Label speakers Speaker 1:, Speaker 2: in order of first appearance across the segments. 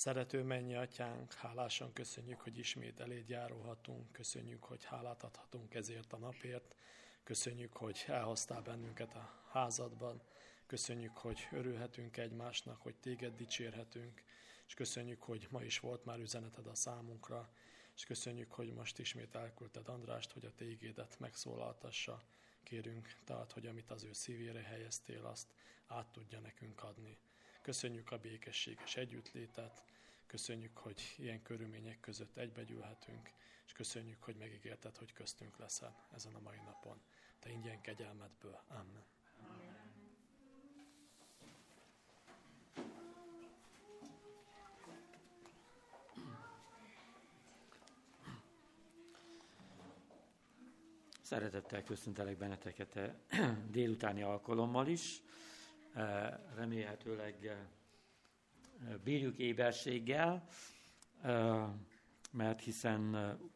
Speaker 1: Szerető mennyi atyánk, hálásan köszönjük, hogy ismét eléd járulhatunk, köszönjük, hogy hálát adhatunk ezért a napért, köszönjük, hogy elhoztál bennünket a házadban, köszönjük, hogy örülhetünk egymásnak, hogy téged dicsérhetünk, és köszönjük, hogy ma is volt már üzeneted a számunkra, és köszönjük, hogy most ismét elküldted Andrást, hogy a tégédet megszólaltassa. Kérünk, tehát, hogy amit az ő szívére helyeztél, azt át tudja nekünk adni. Köszönjük a békességes együttlétet, köszönjük, hogy ilyen körülmények között egybegyűlhetünk, és köszönjük, hogy megígérted, hogy köztünk leszel ezen a mai napon. Te ingyen kegyelmedből. Amen.
Speaker 2: Szeretettel köszöntelek benneteket a délutáni alkalommal is. Remélhetőleg bírjuk éberséggel, mert hiszen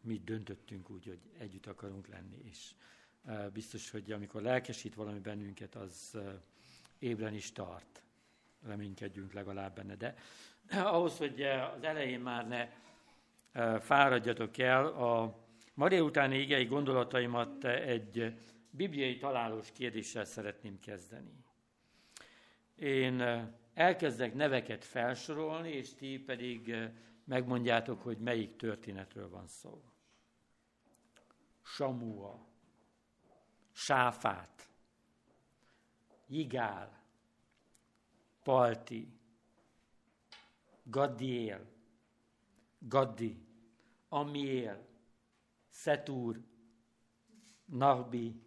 Speaker 2: mi döntöttünk úgy, hogy együtt akarunk lenni, és biztos, hogy amikor lelkesít valami bennünket, az ébren is tart. Reménykedjünk legalább benne. De ahhoz, hogy az elején már ne fáradjatok el, a Ma utáni igei gondolataimat egy bibliai találós kérdéssel szeretném kezdeni. Én elkezdek neveket felsorolni, és ti pedig megmondjátok, hogy melyik történetről van szó. Samua, Sáfát, Jigál, Palti, Gaddiél, Gaddi, Amiél, Szetúr, Nahbi,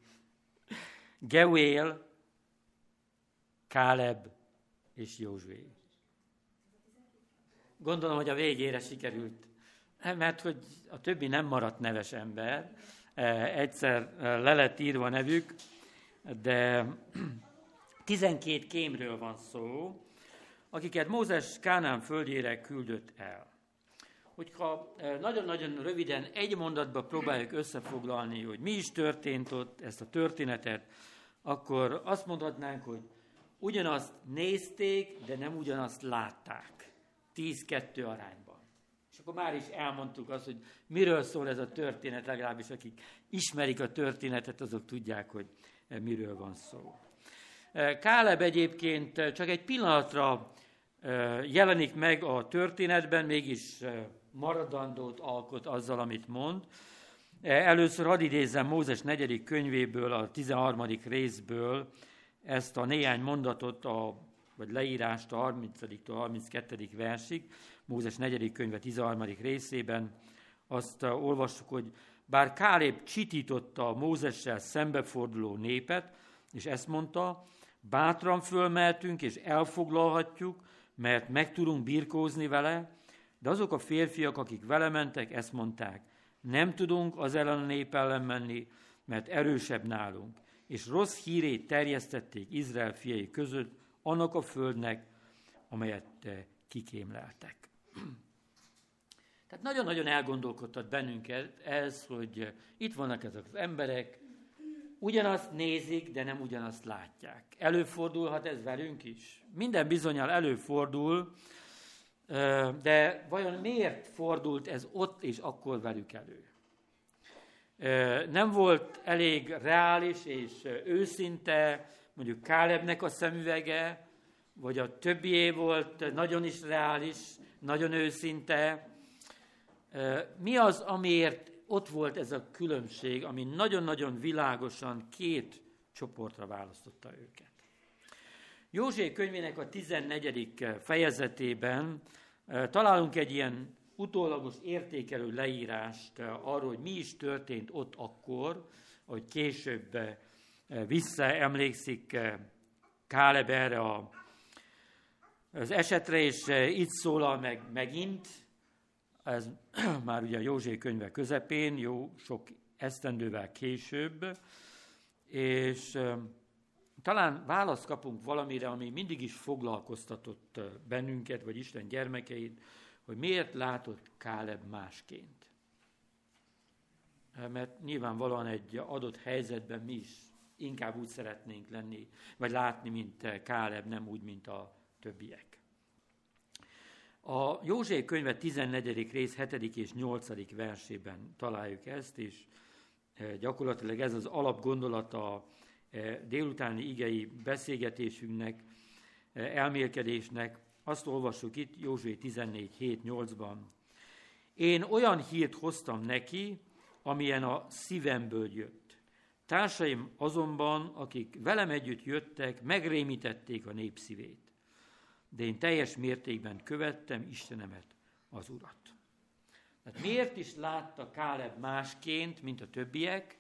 Speaker 2: Geuél, Káleb és Józsué. Gondolom, hogy a végére sikerült, mert hogy a többi nem maradt neves ember, egyszer le lett írva nevük, de 12 kémről van szó, akiket Mózes Kánán földjére küldött el hogyha eh, nagyon-nagyon röviden egy mondatba próbáljuk összefoglalni, hogy mi is történt ott, ezt a történetet, akkor azt mondhatnánk, hogy ugyanazt nézték, de nem ugyanazt látták. 10-2 arányban. És akkor már is elmondtuk azt, hogy miről szól ez a történet, legalábbis akik ismerik a történetet, azok tudják, hogy miről van szó. Eh, Káleb egyébként csak egy pillanatra jelenik meg a történetben, mégis maradandót alkot azzal, amit mond. E, először hadd idézzem Mózes negyedik könyvéből, a 13. részből ezt a néhány mondatot, a, vagy leírást a 30. 32. versig, Mózes negyedik könyve 13. részében, azt uh, olvassuk, hogy bár Kálép csitította a Mózessel szembeforduló népet, és ezt mondta, bátran fölmeltünk és elfoglalhatjuk, mert meg tudunk birkózni vele, de azok a férfiak, akik vele mentek, ezt mondták, nem tudunk az ellen a nép ellen menni, mert erősebb nálunk. És rossz hírét terjesztették Izrael fiai között annak a földnek, amelyet kikémleltek. Tehát nagyon-nagyon elgondolkodtat bennünket ez, hogy itt vannak ezek az emberek, ugyanazt nézik, de nem ugyanazt látják. Előfordulhat ez velünk is. Minden bizonyal előfordul, de vajon miért fordult ez ott és akkor velük elő? Nem volt elég reális és őszinte mondjuk Kálebnek a szemüvege, vagy a többié volt nagyon is reális, nagyon őszinte. Mi az, amiért ott volt ez a különbség, ami nagyon-nagyon világosan két csoportra választotta őket? József könyvének a 14. fejezetében találunk egy ilyen utólagos értékelő leírást eh, arról, hogy mi is történt ott akkor, hogy később eh, visszaemlékszik Káleb erre a, az esetre, és itt szólal meg megint, ez már ugye a József könyve közepén, jó sok esztendővel később, és talán választ kapunk valamire, ami mindig is foglalkoztatott bennünket, vagy Isten gyermekeit, hogy miért látott Káleb másként. Mert nyilvánvalóan egy adott helyzetben mi is inkább úgy szeretnénk lenni, vagy látni, mint Káleb, nem úgy, mint a többiek. A József könyve 14. rész 7. és 8. versében találjuk ezt, és gyakorlatilag ez az alapgondolata a délutáni igei beszélgetésünknek, elmélkedésnek. Azt olvassuk itt, József 14, 7, 8-ban. Én olyan hírt hoztam neki, amilyen a szívemből jött. Társaim azonban, akik velem együtt jöttek, megrémítették a népszívét. De én teljes mértékben követtem Istenemet, az Urat. Tehát miért is látta Káleb másként, mint a többiek?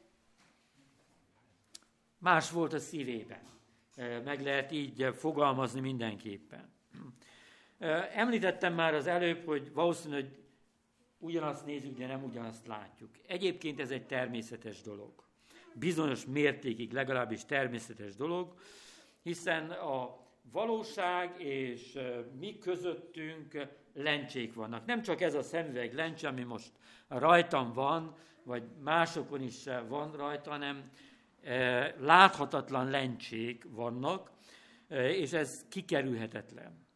Speaker 2: Más volt a szívében. Meg lehet így fogalmazni mindenképpen. Említettem már az előbb, hogy valószínűleg hogy ugyanazt nézzük, de nem ugyanazt látjuk. Egyébként ez egy természetes dolog. Bizonyos mértékig legalábbis természetes dolog, hiszen a valóság és mi közöttünk lencsék vannak. Nem csak ez a szemüveg lencse, ami most rajtam van, vagy másokon is van rajta, hanem láthatatlan lencsék vannak, és ez kikerülhetetlen.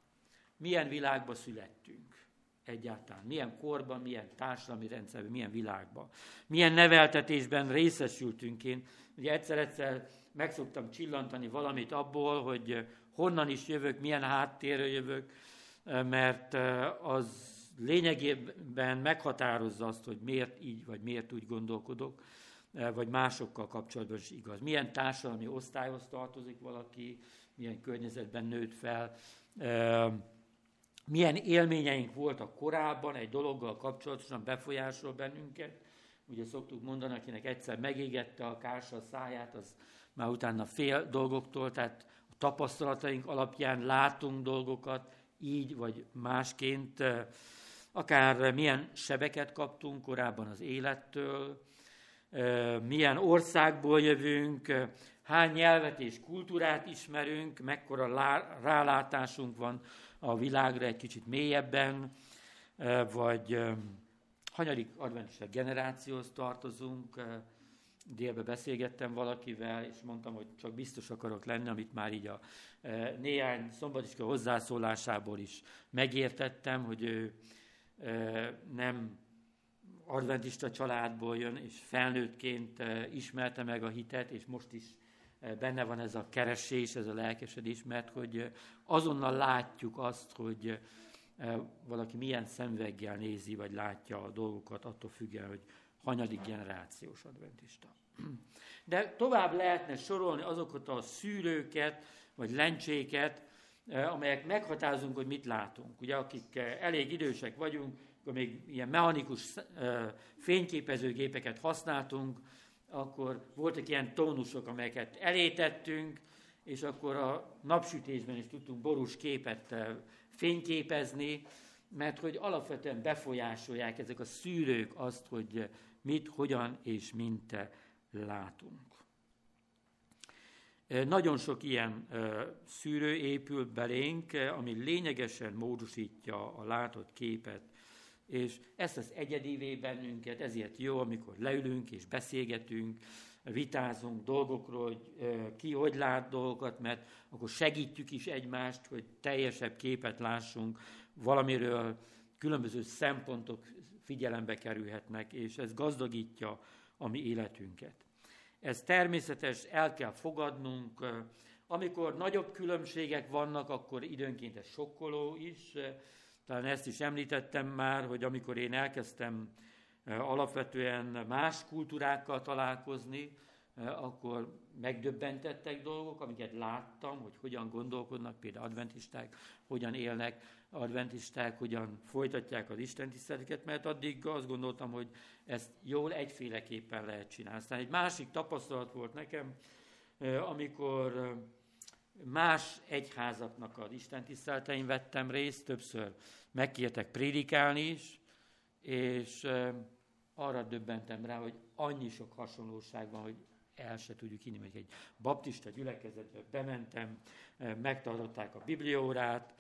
Speaker 2: Milyen világba születtünk? egyáltalán. Milyen korban, milyen társadalmi rendszerben, milyen világban. Milyen neveltetésben részesültünk én. Ugye egyszer-egyszer meg szoktam csillantani valamit abból, hogy honnan is jövök, milyen háttérről jövök, mert az lényegében meghatározza azt, hogy miért így, vagy miért úgy gondolkodok, vagy másokkal kapcsolatban is igaz. Milyen társadalmi osztályhoz tartozik valaki, milyen környezetben nőtt fel, milyen élményeink voltak korábban egy dologgal kapcsolatosan befolyásol bennünket. Ugye szoktuk mondani, akinek egyszer megégette a kársa a száját, az már utána fél dolgoktól, tehát a tapasztalataink alapján látunk dolgokat így vagy másként, akár milyen sebeket kaptunk korábban az élettől, milyen országból jövünk, hány nyelvet és kultúrát ismerünk, mekkora rálátásunk van a világra egy kicsit mélyebben, vagy hanyadik adventista generációhoz tartozunk, délbe beszélgettem valakivel, és mondtam, hogy csak biztos akarok lenni, amit már így a néhány szombatiska hozzászólásából is megértettem, hogy ő nem adventista családból jön, és felnőttként ismerte meg a hitet, és most is benne van ez a keresés, ez a lelkesedés, mert hogy azonnal látjuk azt, hogy valaki milyen szemveggel nézi, vagy látja a dolgokat, attól függően, hogy hanyadik generációs adventista. De tovább lehetne sorolni azokat a szűrőket, vagy lencséket, amelyek meghatározunk, hogy mit látunk. Ugye, akik elég idősek vagyunk, akkor még ilyen mechanikus fényképezőgépeket használtunk, akkor voltak ilyen tónusok, amelyeket elétettünk, és akkor a napsütésben is tudtunk borús képet eh, fényképezni, mert hogy alapvetően befolyásolják ezek a szűrők azt, hogy mit, hogyan és mint eh, látunk. Eh, nagyon sok ilyen szűrő épül belénk, ami lényegesen módosítja a látott képet és ezt az egyedivé bennünket, ezért jó, amikor leülünk és beszélgetünk, vitázunk dolgokról, hogy ki hogy lát dolgokat, mert akkor segítjük is egymást, hogy teljesebb képet lássunk valamiről, különböző szempontok figyelembe kerülhetnek, és ez gazdagítja a mi életünket. Ez természetes, el kell fogadnunk, amikor nagyobb különbségek vannak, akkor időnként ez sokkoló is, talán ezt is említettem már, hogy amikor én elkezdtem eh, alapvetően más kultúrákkal találkozni, eh, akkor megdöbbentettek dolgok, amiket láttam, hogy hogyan gondolkodnak, például adventisták, hogyan élnek adventisták, hogyan folytatják az Isten tiszteleteket, mert addig azt gondoltam, hogy ezt jól egyféleképpen lehet csinálni. Aztán egy másik tapasztalat volt nekem, eh, amikor más egyházaknak az Isten tiszteletein vettem részt, többször megkértek prédikálni is, és arra döbbentem rá, hogy annyi sok hasonlóság van, hogy el se tudjuk hinni, hogy egy baptista gyülekezetbe bementem, megtartották a bibliórát,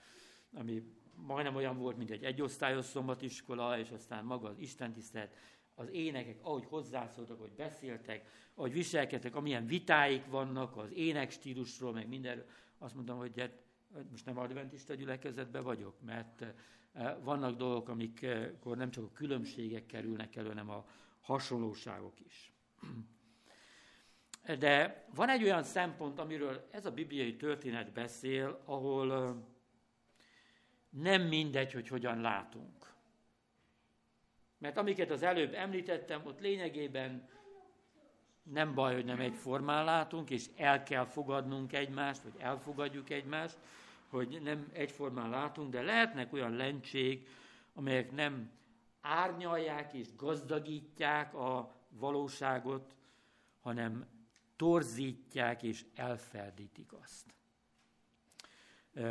Speaker 2: ami majdnem olyan volt, mint egy egyosztályos szombatiskola, és aztán maga az istentisztelet, az énekek, ahogy hozzászóltak, ahogy beszéltek, ahogy viselkedtek, amilyen vitáik vannak az ének stílusról, meg mindenről, azt mondtam, hogy hát most nem adventista gyülekezetben vagyok, mert vannak dolgok, amikor nem csak a különbségek kerülnek elő, hanem a hasonlóságok is. De van egy olyan szempont, amiről ez a bibliai történet beszél, ahol nem mindegy, hogy hogyan látunk. Mert amiket az előbb említettem, ott lényegében nem baj, hogy nem egyformán látunk, és el kell fogadnunk egymást, vagy elfogadjuk egymást, hogy nem egyformán látunk, de lehetnek olyan lencsék, amelyek nem árnyalják és gazdagítják a valóságot, hanem torzítják és elferdítik azt.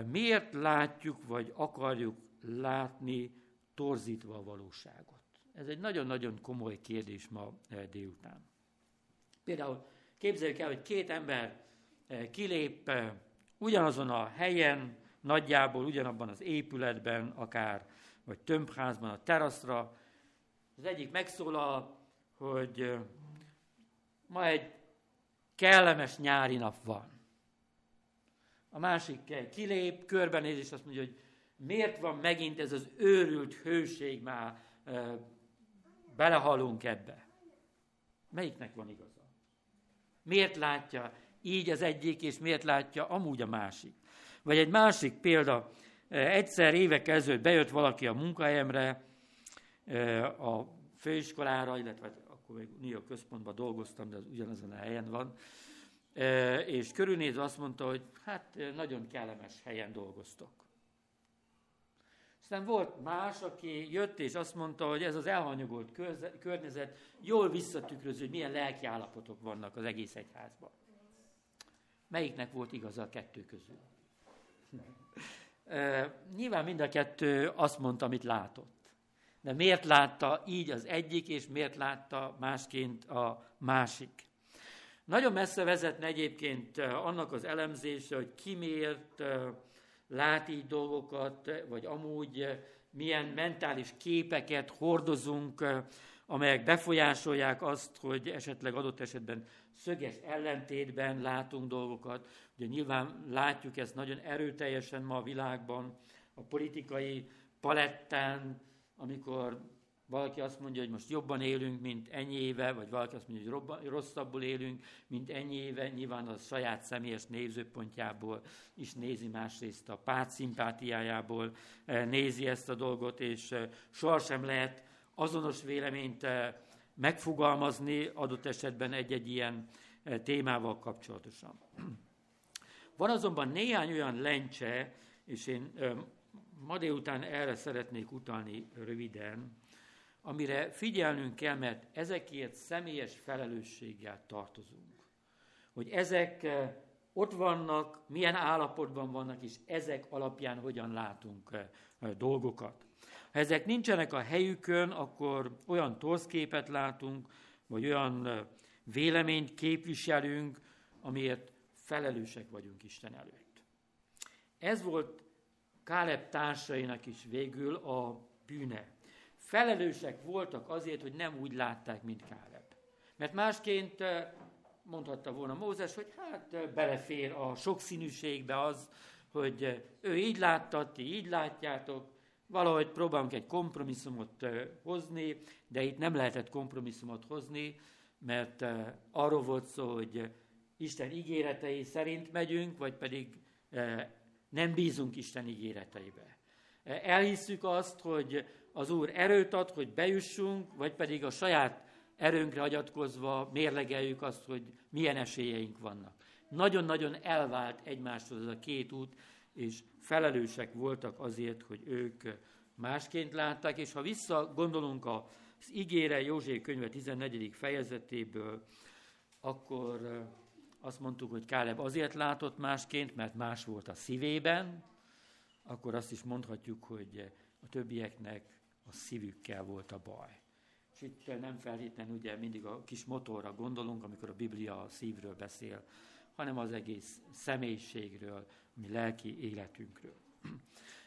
Speaker 2: Miért látjuk, vagy akarjuk látni torzítva a valóságot? Ez egy nagyon-nagyon komoly kérdés ma délután. Például képzeljük el, hogy két ember kilép ugyanazon a helyen, nagyjából ugyanabban az épületben, akár, vagy tömbházban, a teraszra. Az egyik megszólal, hogy ma egy kellemes nyári nap van. A másik kilép, körbenéz, és azt mondja, hogy miért van megint ez az őrült hőség már, belehalunk ebbe. Melyiknek van igaza? Miért látja így az egyik, és miért látja amúgy a másik? Vagy egy másik példa, egyszer évek ezelőtt bejött valaki a munkahelyemre, a főiskolára, illetve hát akkor még York központban dolgoztam, de az ugyanazon a helyen van, és körülnézve azt mondta, hogy hát nagyon kellemes helyen dolgoztok. Aztán volt más, aki jött és azt mondta, hogy ez az elhanyagolt környezet jól visszatükröző, hogy milyen lelki állapotok vannak az egész egyházban. Melyiknek volt igaza a kettő közül? Nyilván mind a kettő azt mondta, amit látott. De miért látta így az egyik, és miért látta másként a másik? Nagyon messze vezetne egyébként annak az elemzése, hogy ki miért lát így dolgokat, vagy amúgy milyen mentális képeket hordozunk, amelyek befolyásolják azt, hogy esetleg adott esetben szöges ellentétben látunk dolgokat. Ugye nyilván látjuk ezt nagyon erőteljesen ma a világban, a politikai palettán, amikor valaki azt mondja, hogy most jobban élünk, mint ennyi éve, vagy valaki azt mondja, hogy rosszabbul élünk, mint ennyi éve, nyilván a saját személyes nézőpontjából is nézi, másrészt a párt szimpátiájából eh, nézi ezt a dolgot, és eh, sohasem lehet azonos véleményt eh, megfogalmazni adott esetben egy-egy ilyen témával kapcsolatosan. Van azonban néhány olyan lencse, és én ma délután erre szeretnék utalni röviden, amire figyelnünk kell, mert ezekért személyes felelősséggel tartozunk. Hogy ezek eh, ott vannak, milyen állapotban vannak, és ezek alapján hogyan látunk eh, dolgokat. Ha ezek nincsenek a helyükön, akkor olyan torszképet látunk, vagy olyan eh, véleményt képviselünk, amiért felelősek vagyunk Isten előtt. Ez volt Káleb társainak is végül a bűne. Felelősek voltak azért, hogy nem úgy látták, mint Káleb. Mert másként mondhatta volna Mózes, hogy hát belefér a sokszínűségbe az, hogy ő így látta, ti így látjátok, valahogy próbálunk egy kompromisszumot hozni, de itt nem lehetett kompromisszumot hozni, mert arról volt szó, hogy Isten ígéretei szerint megyünk, vagy pedig nem bízunk Isten ígéreteibe. Elhisszük azt, hogy az Úr erőt ad, hogy bejussunk, vagy pedig a saját erőnkre hagyatkozva mérlegeljük azt, hogy milyen esélyeink vannak. Nagyon-nagyon elvált egymástól ez a két út, és felelősek voltak azért, hogy ők másként látták, és ha vissza gondolunk az ígére József könyve 14. fejezetéből, akkor azt mondtuk, hogy Káleb azért látott másként, mert más volt a szívében, akkor azt is mondhatjuk, hogy a többieknek a szívükkel volt a baj. És itt nem feltétlenül ugye mindig a kis motorra gondolunk, amikor a Biblia a szívről beszél, hanem az egész személyiségről, mi lelki életünkről.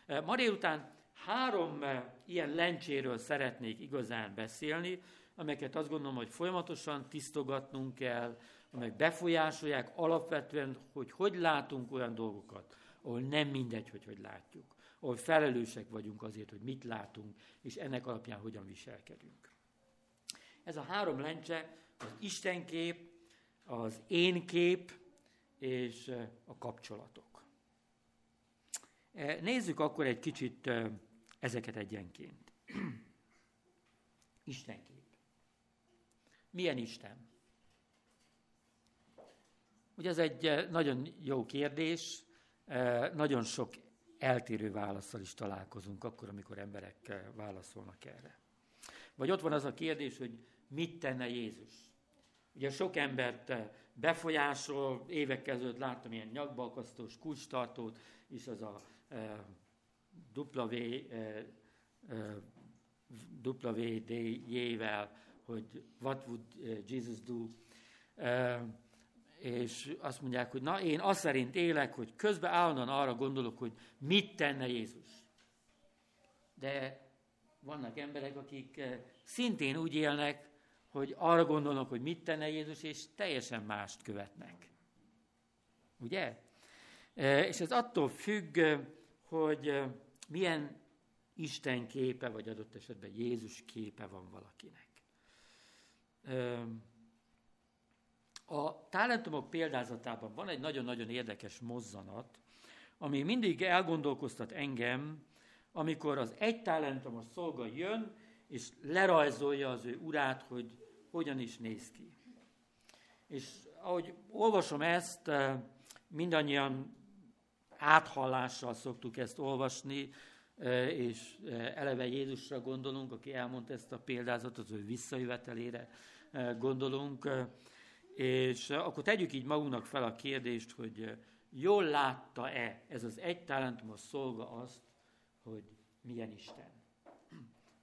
Speaker 2: Ma délután három ilyen lencséről szeretnék igazán beszélni, amelyeket azt gondolom, hogy folyamatosan tisztogatnunk kell, amelyek befolyásolják alapvetően, hogy hogy látunk olyan dolgokat, ahol nem mindegy, hogy hogy látjuk, ahol felelősek vagyunk azért, hogy mit látunk, és ennek alapján hogyan viselkedünk. Ez a három lencse az Istenkép, az én kép és a kapcsolatok. Nézzük akkor egy kicsit ezeket egyenként. Istenkép. Milyen Isten? Ugye ez egy nagyon jó kérdés, nagyon sok eltérő válaszsal is találkozunk akkor, amikor emberek válaszolnak erre. Vagy ott van az a kérdés, hogy mit tenne Jézus? Ugye sok embert befolyásol, évek kezdődött láttam ilyen nyakbalkasztós kulcstartót, és az a e, W, e, e, hogy what would Jesus do? E, és azt mondják, hogy na, én azt szerint élek, hogy közben állandóan arra gondolok, hogy mit tenne Jézus. De vannak emberek, akik szintén úgy élnek, hogy arra gondolnak, hogy mit tenne Jézus, és teljesen mást követnek. Ugye? E, és ez attól függ, hogy e, milyen Isten képe, vagy adott esetben Jézus képe van valakinek. A talentumok példázatában van egy nagyon-nagyon érdekes mozzanat, ami mindig elgondolkoztat engem, amikor az egy talentumos szolga jön, és lerajzolja az ő urát, hogy hogyan is néz ki. És ahogy olvasom ezt, eh, mindannyian áthallással szoktuk ezt olvasni, eh, és eh, eleve Jézusra gondolunk, aki elmondta ezt a példázatot, az ő visszajövetelére gondolunk, és akkor tegyük így magunknak fel a kérdést, hogy jól látta-e ez az egy talentumos szolga azt, hogy milyen Isten.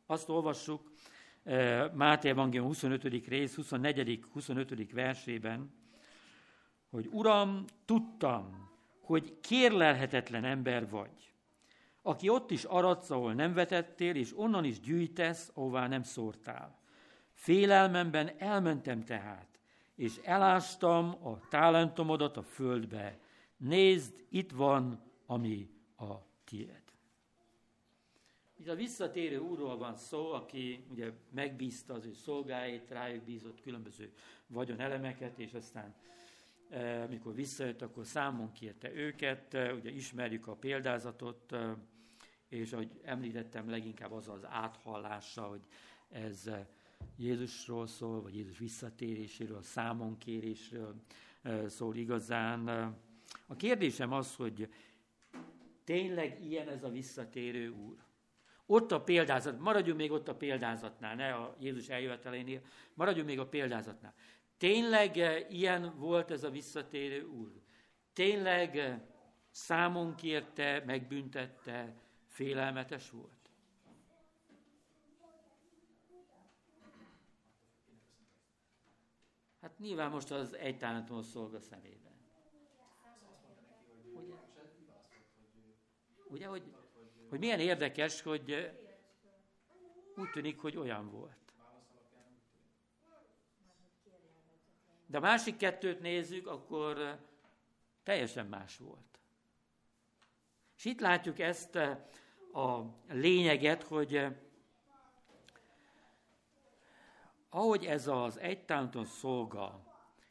Speaker 2: Azt olvassuk Máté Evangélium 25. rész, 24. 25. versében, hogy Uram, tudtam, hogy kérlelhetetlen ember vagy, aki ott is aradsz, ahol nem vetettél, és onnan is gyűjtesz, ahová nem szórtál. Félelmemben elmentem tehát, és elástam a talentomodat a földbe. Nézd, itt van, ami a tiéd. Itt a visszatérő úrról van szó, aki ugye megbízta az ő szolgáit, rájuk bízott különböző vagyonelemeket, és aztán e, mikor visszajött, akkor számon kérte őket, e, ugye ismerjük a példázatot, e, és ahogy említettem, leginkább az az áthallása, hogy ez Jézusról szól, vagy Jézus visszatéréséről, számonkérésről szól igazán. A kérdésem az, hogy tényleg ilyen ez a visszatérő úr? Ott a példázat, maradjunk még ott a példázatnál, ne a Jézus eljövetelénél, maradjunk még a példázatnál. Tényleg ilyen volt ez a visszatérő úr? Tényleg számon kérte, megbüntette, félelmetes volt? Hát nyilván most az egy talentumos szolga szemében. Ugye? Ugye, hogy hogy milyen érdekes, hogy eh, úgy tűnik, hogy olyan volt. De a másik kettőt nézzük, akkor eh, teljesen más volt. És itt látjuk ezt eh, a lényeget, hogy ahogy ez az egy talenton szolga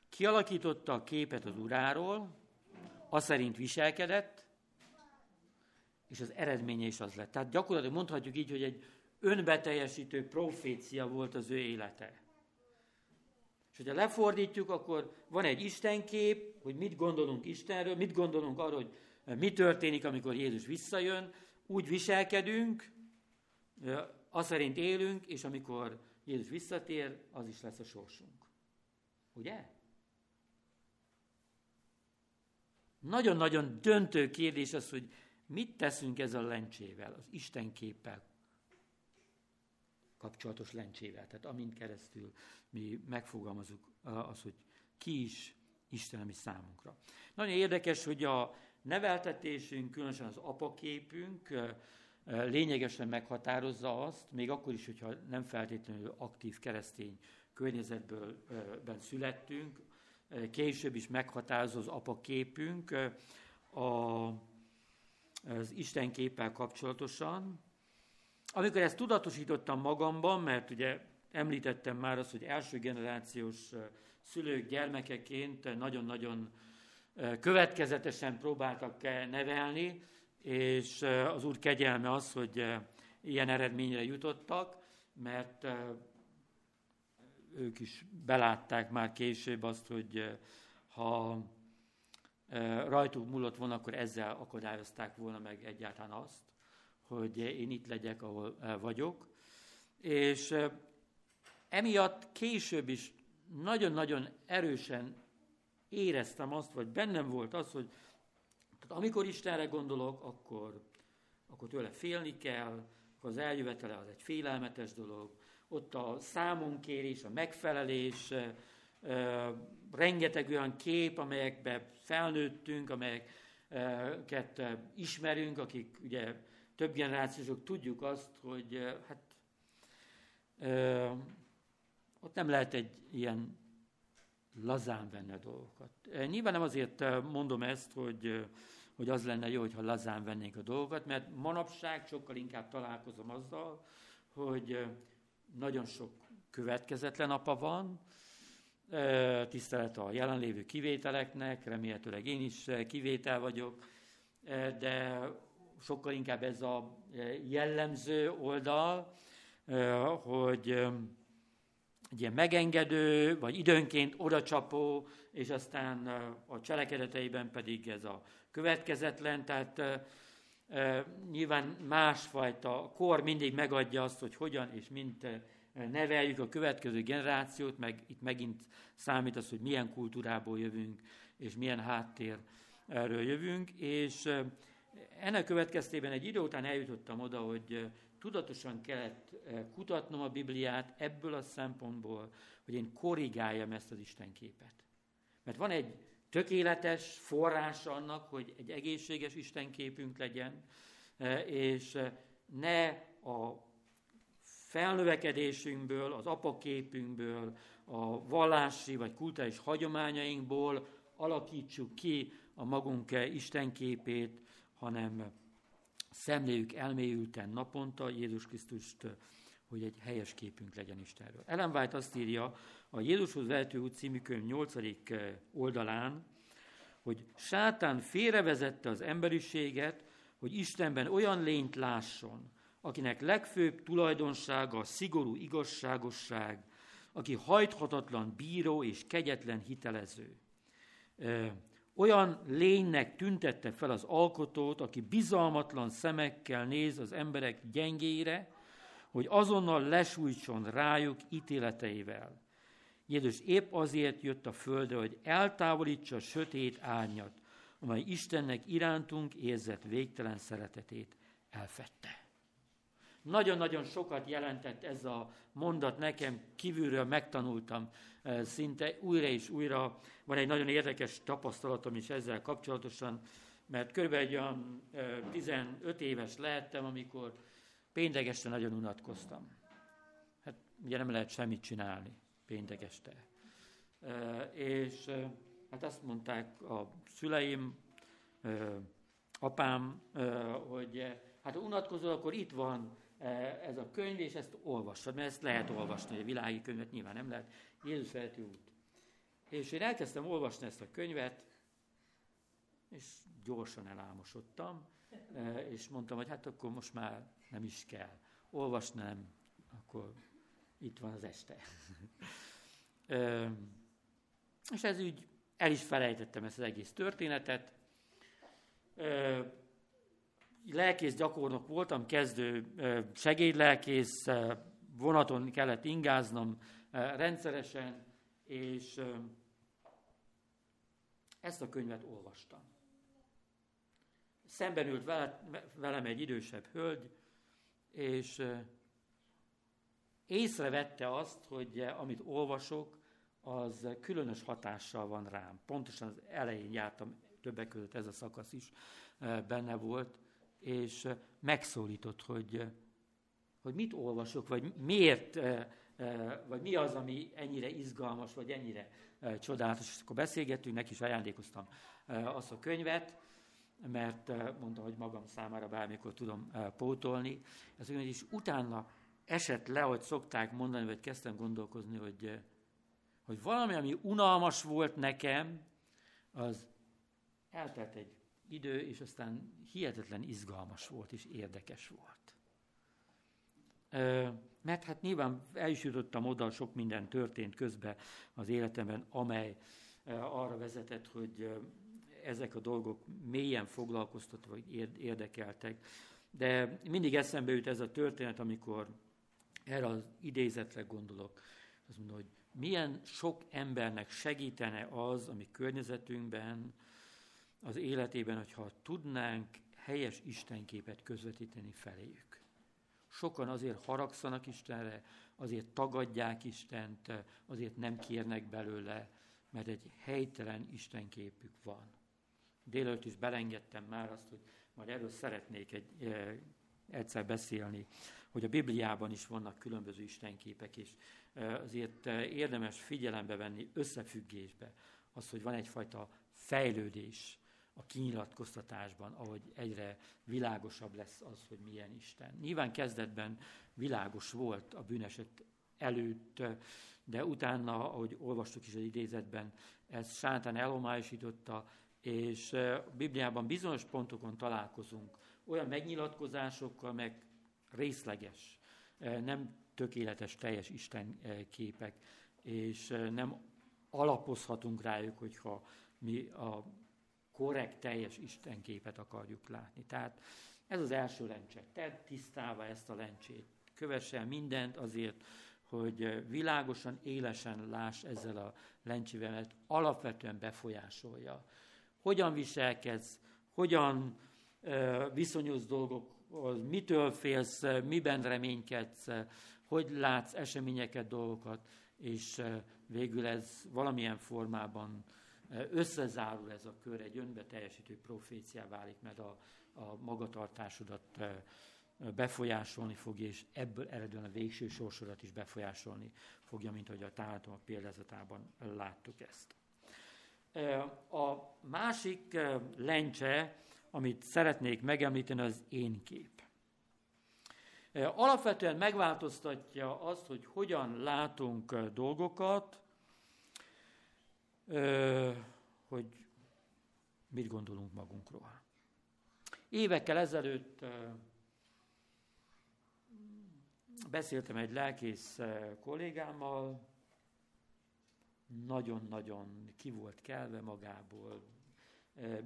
Speaker 2: kialakította a képet az uráról, az szerint viselkedett, és az eredménye is az lett. Tehát gyakorlatilag mondhatjuk így, hogy egy önbeteljesítő profécia volt az ő élete. És hogyha lefordítjuk, akkor van egy Istenkép, hogy mit gondolunk Istenről, mit gondolunk arról, hogy mi történik, amikor Jézus visszajön, úgy viselkedünk, az szerint élünk, és amikor Jézus visszatér, az is lesz a sorsunk. Ugye? Nagyon-nagyon döntő kérdés az, hogy Mit teszünk ezzel a lencsével, az Isten képpel kapcsolatos lencsével? Tehát amint keresztül mi megfogalmazunk az, hogy ki is Isten, ami számunkra. Nagyon érdekes, hogy a neveltetésünk, különösen az apaképünk lényegesen meghatározza azt, még akkor is, hogyha nem feltétlenül aktív keresztény környezetből születtünk, később is meghatározza az apaképünk a az Isten képpel kapcsolatosan. Amikor ezt tudatosítottam magamban, mert ugye említettem már azt, hogy első generációs szülők gyermekeként nagyon-nagyon következetesen próbáltak nevelni, és az Úr kegyelme az, hogy ilyen eredményre jutottak, mert ők is belátták már később azt, hogy ha rajtuk múlott volna, akkor ezzel akadályozták volna meg egyáltalán azt, hogy én itt legyek, ahol vagyok. És emiatt később is nagyon-nagyon erősen éreztem azt, vagy bennem volt az, hogy tehát amikor Istenre gondolok, akkor, akkor tőle félni kell, akkor az eljövetele az egy félelmetes dolog, ott a számonkérés, a megfelelés, rengeteg olyan kép, amelyekbe felnőttünk, amelyeket ismerünk, akik ugye több generációsok tudjuk azt, hogy hát ott nem lehet egy ilyen lazán venni a dolgokat. Nyilván nem azért mondom ezt, hogy, hogy az lenne jó, hogyha lazán vennénk a dolgokat, mert manapság sokkal inkább találkozom azzal, hogy nagyon sok következetlen apa van, tisztelet a jelenlévő kivételeknek, remélhetőleg én is kivétel vagyok, de sokkal inkább ez a jellemző oldal, hogy egy ilyen megengedő, vagy időnként odacsapó, és aztán a cselekedeteiben pedig ez a következetlen, tehát nyilván másfajta kor mindig megadja azt, hogy hogyan és mint neveljük a következő generációt, meg itt megint számít az, hogy milyen kultúrából jövünk, és milyen háttérről jövünk, és ennek következtében egy idő után eljutottam oda, hogy tudatosan kellett kutatnom a Bibliát ebből a szempontból, hogy én korrigáljam ezt az Isten képet. Mert van egy tökéletes forrás annak, hogy egy egészséges Isten képünk legyen, és ne a felnövekedésünkből, az apaképünkből, a vallási vagy kulturális hagyományainkból alakítsuk ki a magunk Istenképét, hanem szemléljük elmélyülten naponta Jézus Krisztust, hogy egy helyes képünk legyen Istenről. Ellen White azt írja a Jézushoz vehető út című könyv 8. oldalán, hogy sátán félrevezette az emberiséget, hogy Istenben olyan lényt lásson, akinek legfőbb tulajdonsága a szigorú igazságosság, aki hajthatatlan bíró és kegyetlen hitelező. Olyan lénynek tüntette fel az alkotót, aki bizalmatlan szemekkel néz az emberek gyengére, hogy azonnal lesújtson rájuk ítéleteivel. Jézus épp azért jött a földre, hogy eltávolítsa a sötét árnyat, amely Istennek irántunk érzett végtelen szeretetét elfette. Nagyon-nagyon sokat jelentett ez a mondat nekem, kívülről megtanultam eh, szinte újra és újra. Van egy nagyon érdekes tapasztalatom is ezzel kapcsolatosan, mert körülbelül egy olyan 15 eh, éves lehettem, amikor péntek este nagyon unatkoztam. Hát ugye nem lehet semmit csinálni péntek este. Eh, és hát azt mondták a szüleim, apám, hogy hát ha unatkozol, akkor itt van ez a könyv, és ezt olvassad, mert ezt lehet olvasni, a világi könyvet nyilván nem lehet. Jézus vehető út. És én elkezdtem olvasni ezt a könyvet, és gyorsan elámosodtam, eh, és mondtam, hogy hát akkor most már nem is kell olvasnám, akkor itt van az este. és ez úgy el is felejtettem ezt az egész történetet lelkész gyakornok voltam, kezdő segédlelkész, vonaton kellett ingáznom rendszeresen, és ezt a könyvet olvastam. Szemben ült velem egy idősebb hölgy, és észrevette azt, hogy amit olvasok, az különös hatással van rám. Pontosan az elején jártam, többek között ez a szakasz is benne volt, és megszólított, hogy, hogy mit olvasok, vagy miért, vagy mi az, ami ennyire izgalmas, vagy ennyire csodálatos. És akkor beszélgettünk, neki is ajándékoztam azt a könyvet, mert mondta, hogy magam számára bármikor tudom pótolni. Ez olyan, is utána esett le, hogy szokták mondani, vagy kezdtem gondolkozni, hogy, hogy valami, ami unalmas volt nekem, az eltelt egy idő, és aztán hihetetlen izgalmas volt, és érdekes volt. Mert hát nyilván el is jutottam oda, sok minden történt közben az életemben, amely arra vezetett, hogy ezek a dolgok mélyen foglalkoztatva, vagy érdekeltek. De mindig eszembe jut ez a történet, amikor erre az idézetre gondolok. Azt mondom, hogy milyen sok embernek segítene az, ami környezetünkben, az életében, hogyha tudnánk helyes Istenképet közvetíteni feléjük. Sokan azért haragszanak Istenre, azért tagadják Istent, azért nem kérnek belőle, mert egy helytelen Istenképük van. Délelőtt is belengedtem már azt, hogy majd erről szeretnék egy, e, egyszer beszélni, hogy a Bibliában is vannak különböző istenképek, és e, azért érdemes figyelembe venni összefüggésbe az, hogy van egyfajta fejlődés a kinyilatkoztatásban, ahogy egyre világosabb lesz az, hogy milyen Isten. Nyilván kezdetben világos volt a bűneset előtt, de utána, ahogy olvastuk is az idézetben, ez sátán elhomályosította, és a Bibliában bizonyos pontokon találkozunk olyan megnyilatkozásokkal, meg részleges, nem tökéletes, teljes Isten képek, és nem alapozhatunk rájuk, hogyha mi a korrekt, teljes Istenképet akarjuk látni. Tehát ez az első lencse. Tedd tisztába ezt a lencsét. Kövessel mindent azért, hogy világosan, élesen láss ezzel a lencsével, mert alapvetően befolyásolja. Hogyan viselkedsz, hogyan viszonyulsz dolgokhoz, mitől félsz, miben reménykedsz, hogy látsz eseményeket, dolgokat, és végül ez valamilyen formában összezárul ez a kör, egy önbe teljesítő proféciá válik, mert a, a magatartásodat befolyásolni fogja, és ebből eredően a végső sorsodat is befolyásolni fogja, mint ahogy a tálatom a példázatában láttuk ezt. A másik lencse, amit szeretnék megemlíteni, az én kép. Alapvetően megváltoztatja azt, hogy hogyan látunk dolgokat, hogy mit gondolunk magunkról. Évekkel ezelőtt beszéltem egy lelkész kollégámmal, nagyon-nagyon ki volt kelve magából,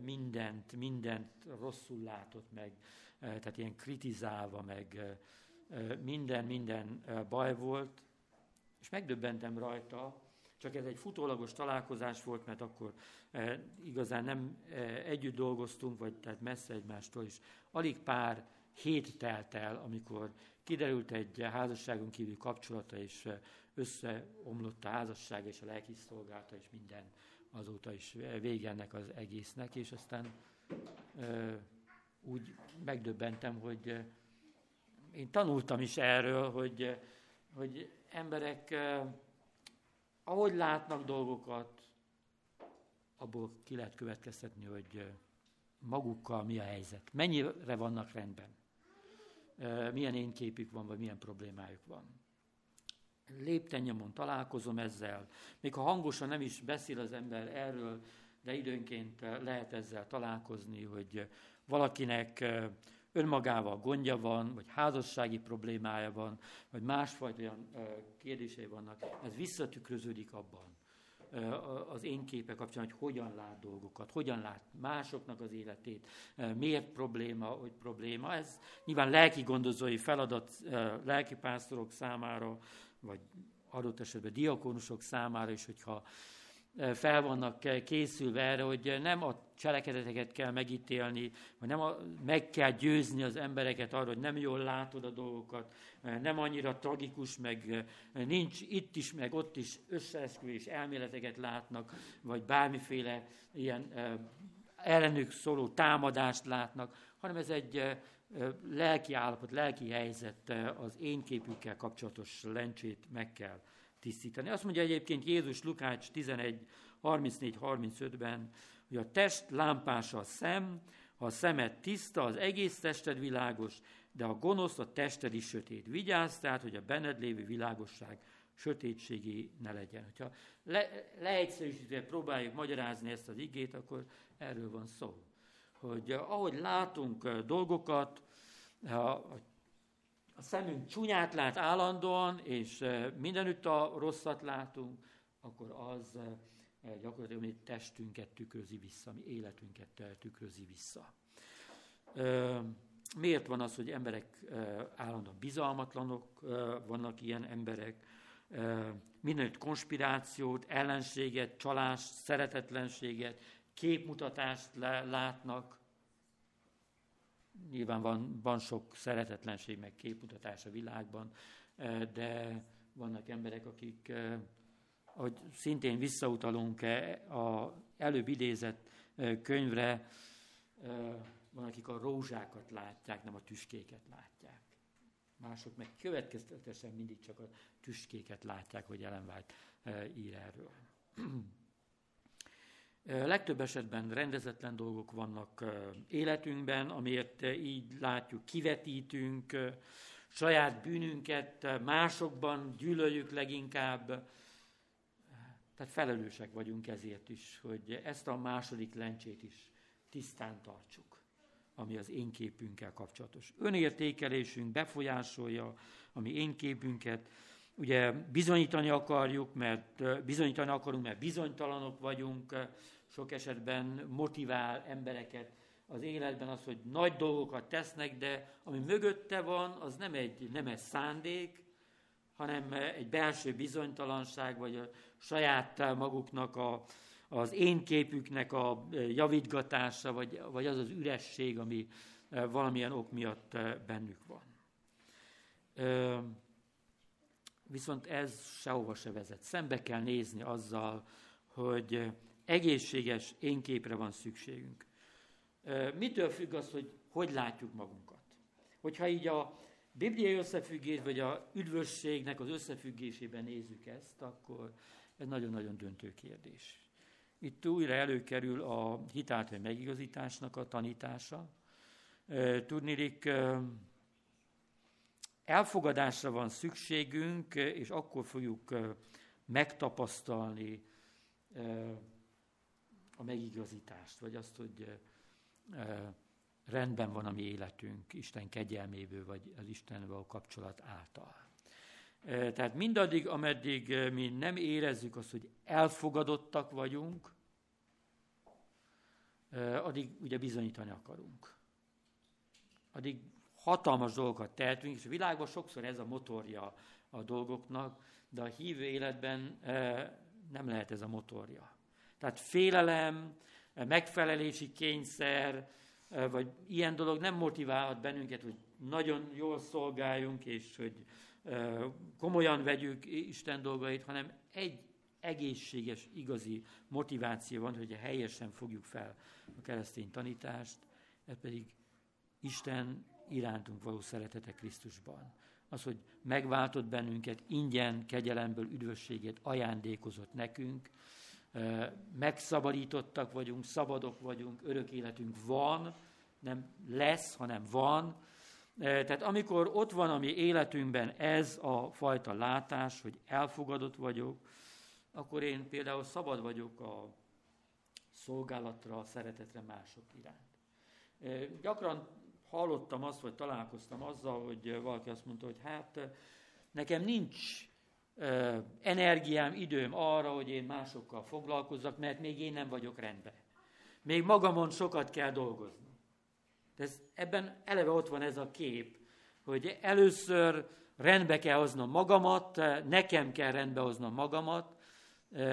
Speaker 2: mindent, mindent rosszul látott meg, tehát ilyen kritizálva meg, minden, minden baj volt, és megdöbbentem rajta, csak ez egy futólagos találkozás volt, mert akkor e, igazán nem e, együtt dolgoztunk, vagy tehát messze egymástól is. Alig pár hét telt el, amikor kiderült egy házasságon kívül kapcsolata, és e, összeomlott a házasság, és a lelki szolgálta, és minden azóta is vége ennek az egésznek, és aztán e, úgy megdöbbentem, hogy e, én tanultam is erről, hogy, hogy emberek ahogy látnak dolgokat, abból ki lehet következtetni, hogy magukkal mi a helyzet, mennyire vannak rendben, milyen én képük van, vagy milyen problémájuk van. Lépten nyomon találkozom ezzel, még ha hangosan nem is beszél az ember erről, de időnként lehet ezzel találkozni, hogy valakinek önmagával gondja van, vagy házassági problémája van, vagy másfajta olyan kérdései vannak, ez visszatükröződik abban az én képe kapcsán, hogy hogyan lát dolgokat, hogyan lát másoknak az életét, miért probléma, hogy probléma. Ez nyilván lelki gondozói feladat lelki pásztorok számára, vagy adott esetben diakonusok számára is, hogyha fel vannak készülve erre, hogy nem a cselekedeteket kell megítélni, vagy nem a, meg kell győzni az embereket arra, hogy nem jól látod a dolgokat, nem annyira tragikus, meg nincs itt is, meg ott is összeesküvés elméleteket látnak, vagy bármiféle ilyen ellenük szóló támadást látnak, hanem ez egy lelki állapot, lelki helyzet, az én képükkel kapcsolatos lencsét meg kell tisztítani. Azt mondja egyébként Jézus Lukács 11, 34-35-ben, hogy a test lámpása a szem, ha Ha a szemed tiszta, az egész tested világos, de a gonosz, a tested is sötét. Vigyázz tehát, hogy a benned lévő világosság sötétségé ne legyen. Ha le, leegyszerűsítve próbáljuk magyarázni ezt az igét, akkor erről van szó. Hogy ahogy látunk dolgokat, a, a szemünk csúnyát lát állandóan, és mindenütt a rosszat látunk, akkor az gyakorlatilag mi testünket tükrözi vissza, mi életünket tükrözi vissza. Miért van az, hogy emberek állandóan bizalmatlanok, vannak ilyen emberek, mindenütt konspirációt, ellenséget, csalást, szeretetlenséget, képmutatást látnak, Nyilván van, van sok szeretetlenség, meg képmutatás a világban, eh, de vannak emberek, akik, eh, hogy szintén visszautalunk a előbb idézett eh, könyvre, van, akik a rózsákat látják, nem a tüskéket látják. Mások meg következtetesen mindig csak a tüskéket látják, hogy Ellen White ír erről. Legtöbb esetben rendezetlen dolgok vannak életünkben, amiért így látjuk, kivetítünk, saját bűnünket másokban gyűlöljük leginkább. Tehát felelősek vagyunk ezért is, hogy ezt a második lencsét is tisztán tartsuk, ami az én képünkkel kapcsolatos. Önértékelésünk befolyásolja a mi én képünket, ugye bizonyítani akarjuk, mert bizonyítani akarunk, mert bizonytalanok vagyunk, sok esetben motivál embereket az életben az, hogy nagy dolgokat tesznek, de ami mögötte van, az nem egy nemes szándék, hanem egy belső bizonytalanság, vagy a saját maguknak a, az én képüknek a javítgatása, vagy, vagy az az üresség, ami valamilyen ok miatt bennük van. Viszont ez sehova se vezet. Szembe kell nézni azzal, hogy egészséges énképre van szükségünk. Mitől függ az, hogy hogy látjuk magunkat? Hogyha így a bibliai összefüggés, vagy a üdvösségnek az összefüggésében nézzük ezt, akkor ez nagyon-nagyon döntő kérdés. Itt újra előkerül a hitáltal megigazításnak a tanítása. Tudnilik, elfogadásra van szükségünk, és akkor fogjuk megtapasztalni a megigazítást, vagy azt, hogy rendben van a mi életünk Isten kegyelméből, vagy az Istenvel kapcsolat által. Tehát mindaddig, ameddig mi nem érezzük azt, hogy elfogadottak vagyunk, addig ugye bizonyítani akarunk. Addig hatalmas dolgokat tehetünk, és a világban sokszor ez a motorja a dolgoknak, de a hívő életben nem lehet ez a motorja. Tehát félelem, megfelelési kényszer, vagy ilyen dolog nem motiválhat bennünket, hogy nagyon jól szolgáljunk, és hogy komolyan vegyük Isten dolgait, hanem egy egészséges, igazi motiváció van, hogy helyesen fogjuk fel a keresztény tanítást, ez pedig Isten irántunk való szeretete Krisztusban. Az, hogy megváltott bennünket, ingyen, kegyelemből üdvösséget ajándékozott nekünk, megszabadítottak vagyunk, szabadok vagyunk, örök életünk van, nem lesz, hanem van. Tehát amikor ott van a mi életünkben ez a fajta látás, hogy elfogadott vagyok, akkor én például szabad vagyok a szolgálatra, a szeretetre mások iránt. Gyakran hallottam azt, vagy találkoztam azzal, hogy valaki azt mondta, hogy hát nekem nincs energiám, időm arra, hogy én másokkal foglalkozzak, mert még én nem vagyok rendben. Még magamon sokat kell dolgozni. Ez, ebben eleve ott van ez a kép, hogy először rendbe kell hoznom magamat, nekem kell rendbe hoznom magamat,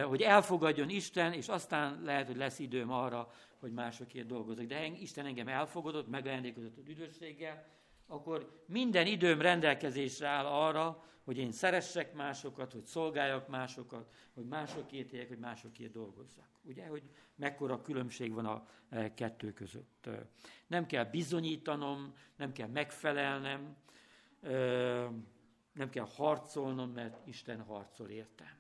Speaker 2: hogy elfogadjon Isten, és aztán lehet, hogy lesz időm arra, hogy másokért dolgozok. De Isten engem elfogadott, megajándékozott az üdvösséggel, akkor minden időm rendelkezésre áll arra, hogy én szeressek másokat, hogy szolgáljak másokat, hogy másokért éljek, hogy másokért dolgozzak. Ugye, hogy mekkora különbség van a e, kettő között. Nem kell bizonyítanom, nem kell megfelelnem, nem kell harcolnom, mert Isten harcol értem.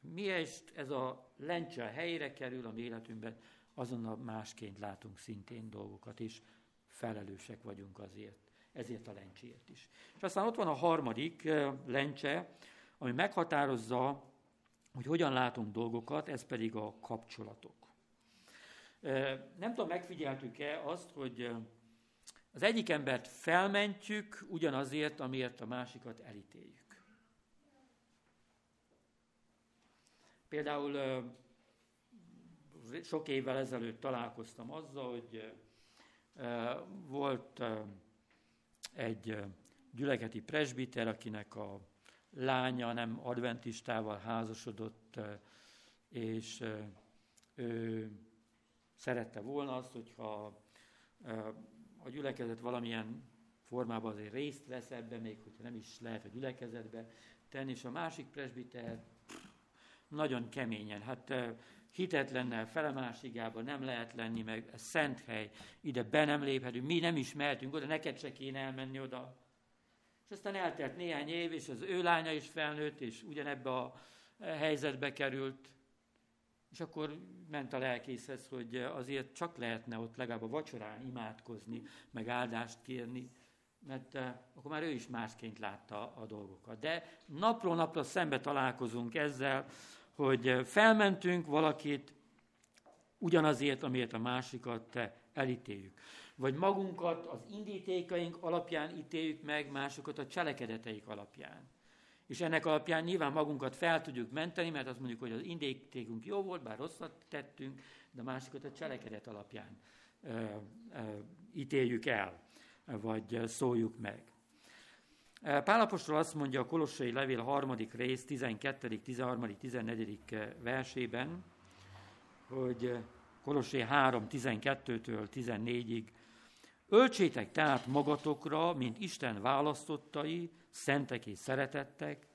Speaker 2: Miért ez a lencse helyre kerül a mi életünkben? azonnal másként látunk szintén dolgokat, és felelősek vagyunk azért, ezért a lencséért is. És aztán ott van a harmadik lencse, ami meghatározza, hogy hogyan látunk dolgokat, ez pedig a kapcsolatok. Nem tudom, megfigyeltük-e azt, hogy az egyik embert felmentjük ugyanazért, amiért a másikat elítéljük. Például sok évvel ezelőtt találkoztam azzal, hogy volt egy gyüleketi presbiter, akinek a lánya nem adventistával házasodott, és ő szerette volna azt, hogyha a gyülekezet valamilyen formában azért részt vesz ebben, még hogyha nem is lehet a gyülekezetbe tenni, és a másik presbiter nagyon keményen, hát hitetlennel felemásigában nem lehet lenni, meg ez szent hely, ide be nem léphetünk, mi nem is mehetünk oda, neked se kéne elmenni oda. És aztán eltelt néhány év, és az ő lánya is felnőtt, és ugyanebbe a helyzetbe került, és akkor ment a lelkészhez, hogy azért csak lehetne ott legalább a vacsorán imádkozni, meg áldást kérni, mert akkor már ő is másként látta a dolgokat. De napról napra szembe találkozunk ezzel, hogy felmentünk valakit ugyanazért, amiért a másikat elítéljük. Vagy magunkat az indítékaink alapján ítéljük meg, másokat a cselekedeteik alapján. És ennek alapján nyilván magunkat fel tudjuk menteni, mert azt mondjuk, hogy az indítékunk jó volt, bár rosszat tettünk, de másikat a cselekedet alapján ö, ö, ítéljük el, vagy szóljuk meg. Pálapostól azt mondja a Kolossai Levél harmadik rész, 12., 13., 14. versében, hogy Kolossai 3, 12-től 14-ig, Öltsétek tehát magatokra, mint Isten választottai, szentek és szeretettek,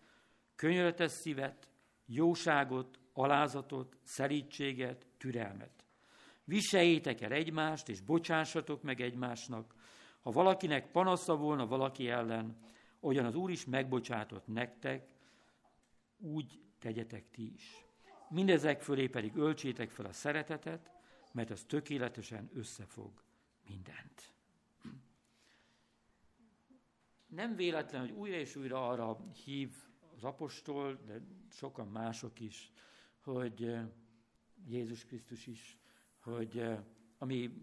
Speaker 2: könyörötes szívet, jóságot, alázatot, szerítséget, türelmet. Viseljétek el egymást, és bocsássatok meg egymásnak, ha valakinek panasza volna valaki ellen, olyan az Úr is megbocsátott nektek, úgy tegyetek ti is. Mindezek fölé pedig öltsétek fel a szeretetet, mert az tökéletesen összefog mindent. Nem véletlen, hogy újra és újra arra hív az apostol, de sokan mások is, hogy eh, Jézus Krisztus is, hogy eh, ami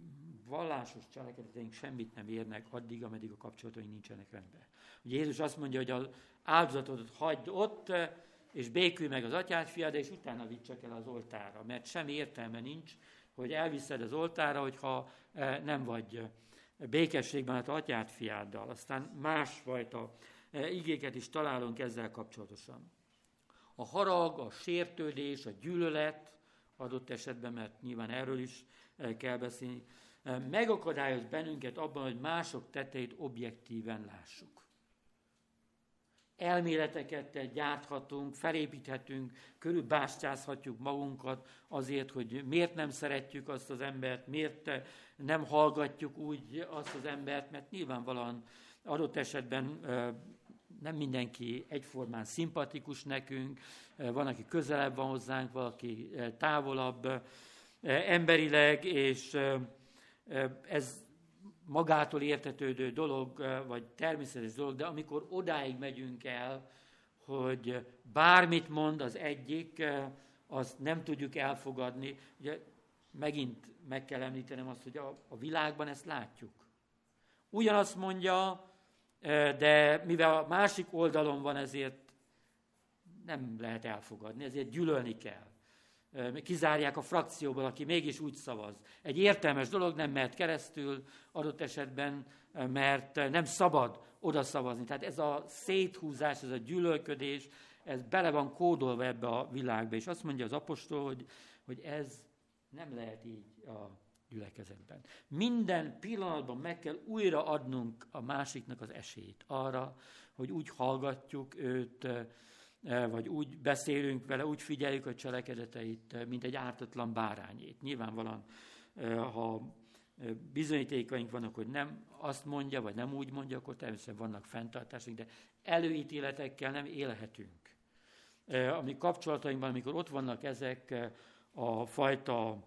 Speaker 2: vallásos cselekedeteink semmit nem érnek addig, ameddig a kapcsolataink nincsenek rendben. Ugye Jézus azt mondja, hogy az áldozatodat hagyd ott, és békülj meg az atyád fiad, és utána vidd el az oltára, mert semmi értelme nincs, hogy elviszed az oltára, hogyha eh, nem vagy békességben az atyád fiáddal. Aztán másfajta eh, igéket is találunk ezzel kapcsolatosan. A harag, a sértődés, a gyűlölet, adott esetben, mert nyilván erről is eh, kell beszélni, megakadályoz bennünket abban, hogy mások tetteit objektíven lássuk. Elméleteket gyárthatunk, felépíthetünk, körülbástyázhatjuk magunkat azért, hogy miért nem szeretjük azt az embert, miért nem hallgatjuk úgy azt az embert, mert nyilvánvalóan adott esetben nem mindenki egyformán szimpatikus nekünk, van, aki közelebb van hozzánk, valaki távolabb emberileg, és ez magától értetődő dolog, vagy természetes dolog, de amikor odáig megyünk el, hogy bármit mond az egyik, azt nem tudjuk elfogadni. Ugye megint meg kell említenem azt, hogy a, a világban ezt látjuk. Ugyanazt mondja, de mivel a másik oldalon van, ezért nem lehet elfogadni, ezért gyűlölni kell kizárják a frakcióból, aki mégis úgy szavaz. Egy értelmes dolog nem mehet keresztül adott esetben, mert nem szabad oda szavazni. Tehát ez a széthúzás, ez a gyűlölködés, ez bele van kódolva ebbe a világba. És azt mondja az apostol, hogy, hogy ez nem lehet így a gyülekezetben. Minden pillanatban meg kell újra adnunk a másiknak az esélyt arra, hogy úgy hallgatjuk őt, vagy úgy beszélünk vele, úgy figyeljük a cselekedeteit, e, mint egy ártatlan bárányét. Nyilvánvalóan, e, ha bizonyítékaink vannak, hogy nem azt mondja, vagy nem úgy mondja, akkor természetesen vannak fenntartásunk, de előítéletekkel nem élhetünk. A kapcsolatainkban, amikor ott vannak ezek a fajta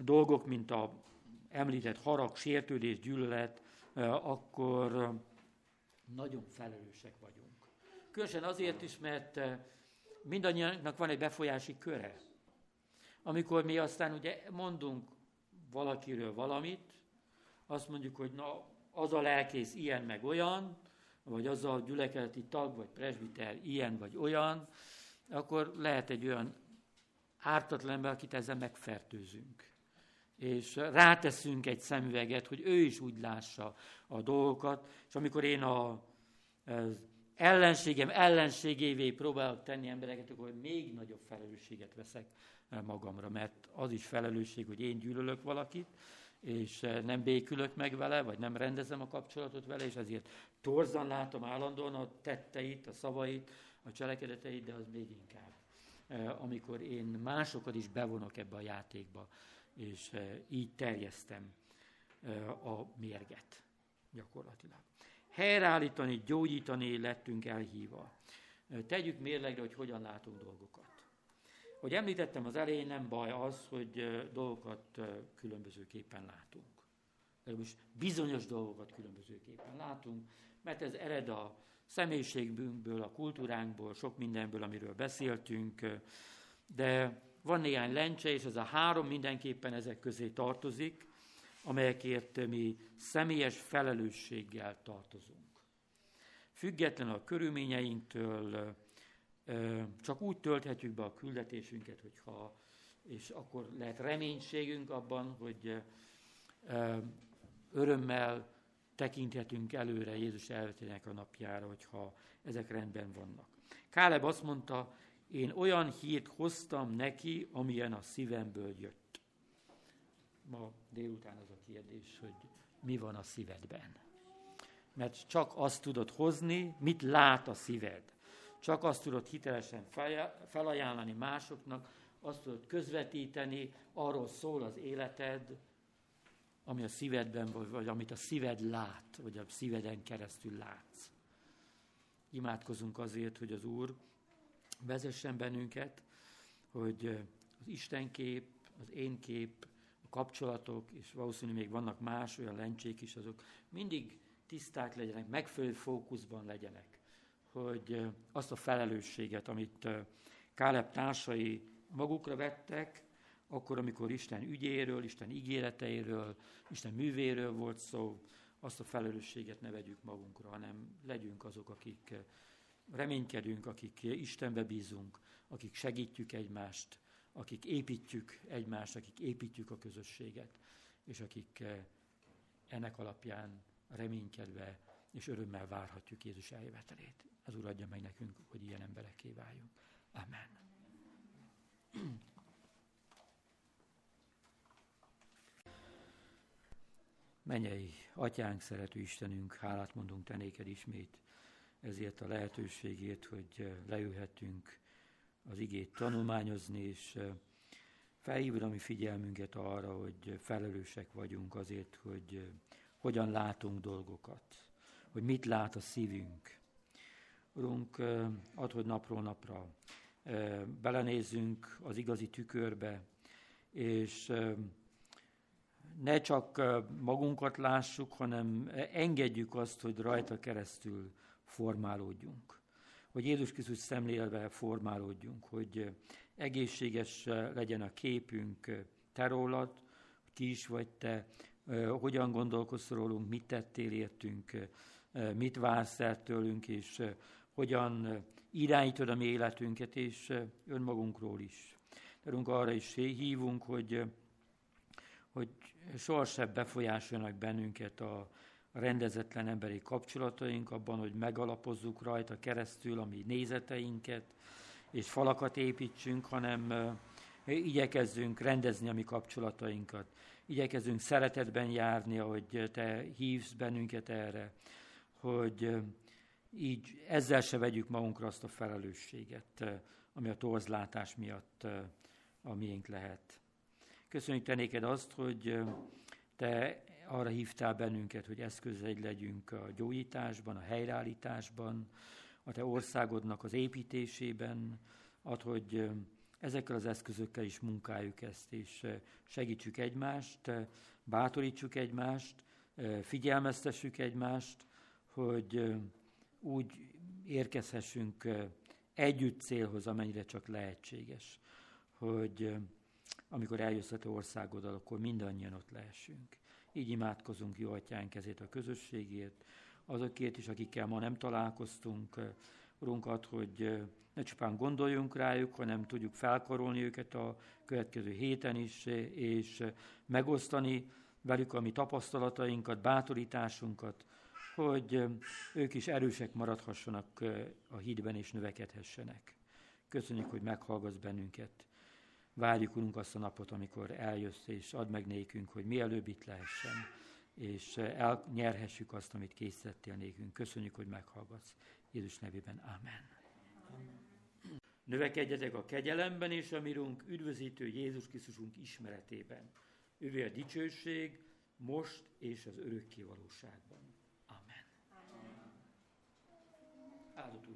Speaker 2: dolgok, mint a említett harag, sértődés, gyűlölet, akkor nagyon felelősek vagyunk. Különösen azért is, mert mindannyiunknak van egy befolyási köre. Amikor mi aztán ugye mondunk valakiről valamit, azt mondjuk, hogy na, az a lelkész ilyen meg olyan, vagy az a gyülekezeti tag, vagy presbiter ilyen vagy olyan, akkor lehet egy olyan ártatlan ember, akit ezzel megfertőzünk. És ráteszünk egy szemüveget, hogy ő is úgy lássa a dolgokat, és amikor én a, az ellenségem ellenségévé próbálok tenni embereket, akkor még nagyobb felelősséget veszek magamra, mert az is felelősség, hogy én gyűlölök valakit, és eh, nem békülök meg vele, vagy nem rendezem a kapcsolatot vele, és ezért torzan látom állandóan a tetteit, a szavait, a cselekedeteit, de az még inkább. Eh, amikor én másokat is bevonok ebbe a játékba, és eh, így terjesztem a mérget gyakorlatilag. Helyreállítani, gyógyítani lettünk elhívva. Tegyük mérlegre, hogy hogyan látunk dolgokat. Hogy említettem az elején, nem baj az, hogy dolgokat különbözőképpen látunk. most bizonyos dolgokat különbözőképpen látunk, mert ez ered a személyiségünkből, a kultúránkból, sok mindenből, amiről beszéltünk, de van néhány lencse, és ez a három mindenképpen ezek közé tartozik, amelyekért mi személyes felelősséggel tartozunk. Független a körülményeinktől, csak úgy tölthetjük be a küldetésünket, hogyha, és akkor lehet reménységünk abban, hogy örömmel tekinthetünk előre Jézus elvetének a napjára, hogyha ezek rendben vannak. Káleb azt mondta, én olyan hírt hoztam neki, amilyen a szívemből jött. Ma délután az a kérdés, hogy mi van a szívedben. Mert csak azt tudod hozni, mit lát a szíved. Csak azt tudod hitelesen felajánlani másoknak, azt tudod közvetíteni, arról szól az életed, ami a szívedben vagy, vagy amit a szíved lát, vagy a szíveden keresztül látsz. Imádkozunk azért, hogy az Úr vezessen bennünket, hogy az Isten kép, az én kép, kapcsolatok, és valószínűleg még vannak más olyan lencsék is, azok mindig tiszták legyenek, megfelelő fókuszban legyenek hogy azt a felelősséget, amit Káleb társai magukra vettek, akkor, amikor Isten ügyéről, Isten ígéreteiről, Isten művéről volt szó, azt a felelősséget ne vegyük magunkra, hanem legyünk azok, akik reménykedünk, akik Istenbe bízunk, akik segítjük egymást, akik építjük egymást, akik építjük a közösséget, és akik ennek alapján reménykedve és örömmel várhatjuk Jézus eljövetelét. Az Úr adja meg nekünk, hogy ilyen emberekké váljunk. Amen. Menyei, atyánk, szerető Istenünk, hálát mondunk te néked ismét ezért a lehetőségét, hogy leülhetünk az igét tanulmányozni, és felhívod a mi figyelmünket arra, hogy felelősek vagyunk azért, hogy hogyan látunk dolgokat, hogy mit lát a szívünk, Urunk, ad, hogy napról napra belenézzünk az igazi tükörbe, és ne csak magunkat lássuk, hanem engedjük azt, hogy rajta keresztül formálódjunk. Hogy Jézus Krisztus szemlélve formálódjunk, hogy egészséges legyen a képünk te rólad, ki is vagy te, hogyan gondolkozz rólunk, mit tettél értünk, mit vársz el tőlünk, és hogyan irányítod a mi életünket, és önmagunkról is. Terünk arra is hívunk, hogy, hogy sohasem befolyásoljanak bennünket a rendezetlen emberi kapcsolataink, abban, hogy megalapozzuk rajta keresztül a mi nézeteinket, és falakat építsünk, hanem igyekezzünk rendezni a mi kapcsolatainkat. Igyekezzünk szeretetben járni, ahogy te hívsz bennünket erre, hogy így ezzel se vegyük magunkra azt a felelősséget, ami a torzlátás miatt a miénk lehet. Köszönjük te néked azt, hogy te arra hívtál bennünket, hogy eszközeid legyünk a gyógyításban, a helyreállításban, a te országodnak az építésében, ad, hogy ezekkel az eszközökkel is munkáljuk ezt, és segítsük egymást, bátorítsuk egymást, figyelmeztessük egymást, hogy úgy érkezhessünk együtt célhoz, amennyire csak lehetséges, hogy amikor eljössz a te országoddal, akkor mindannyian ott lehessünk. Így imádkozunk, jó atyánk ezért a közösségért, azokért is, akikkel ma nem találkoztunk, Urunkat, hogy ne csupán gondoljunk rájuk, hanem tudjuk felkarolni őket a következő héten is, és megosztani velük a mi tapasztalatainkat, bátorításunkat, hogy ők is erősek maradhassanak a hídben és növekedhessenek. Köszönjük, hogy meghallgatsz bennünket. Várjuk, Urunk, azt a napot, amikor eljössz, és add meg nékünk, hogy mielőbb itt lehessen, és elnyerhessük azt, amit készítettél nékünk. Köszönjük, hogy meghallgatsz. Jézus nevében. Amen. Amen. Növekedjetek a kegyelemben és a mirunk üdvözítő Jézus Krisztusunk ismeretében. Ővé a dicsőség, most és az örökké valóságban. Amen. Áldott.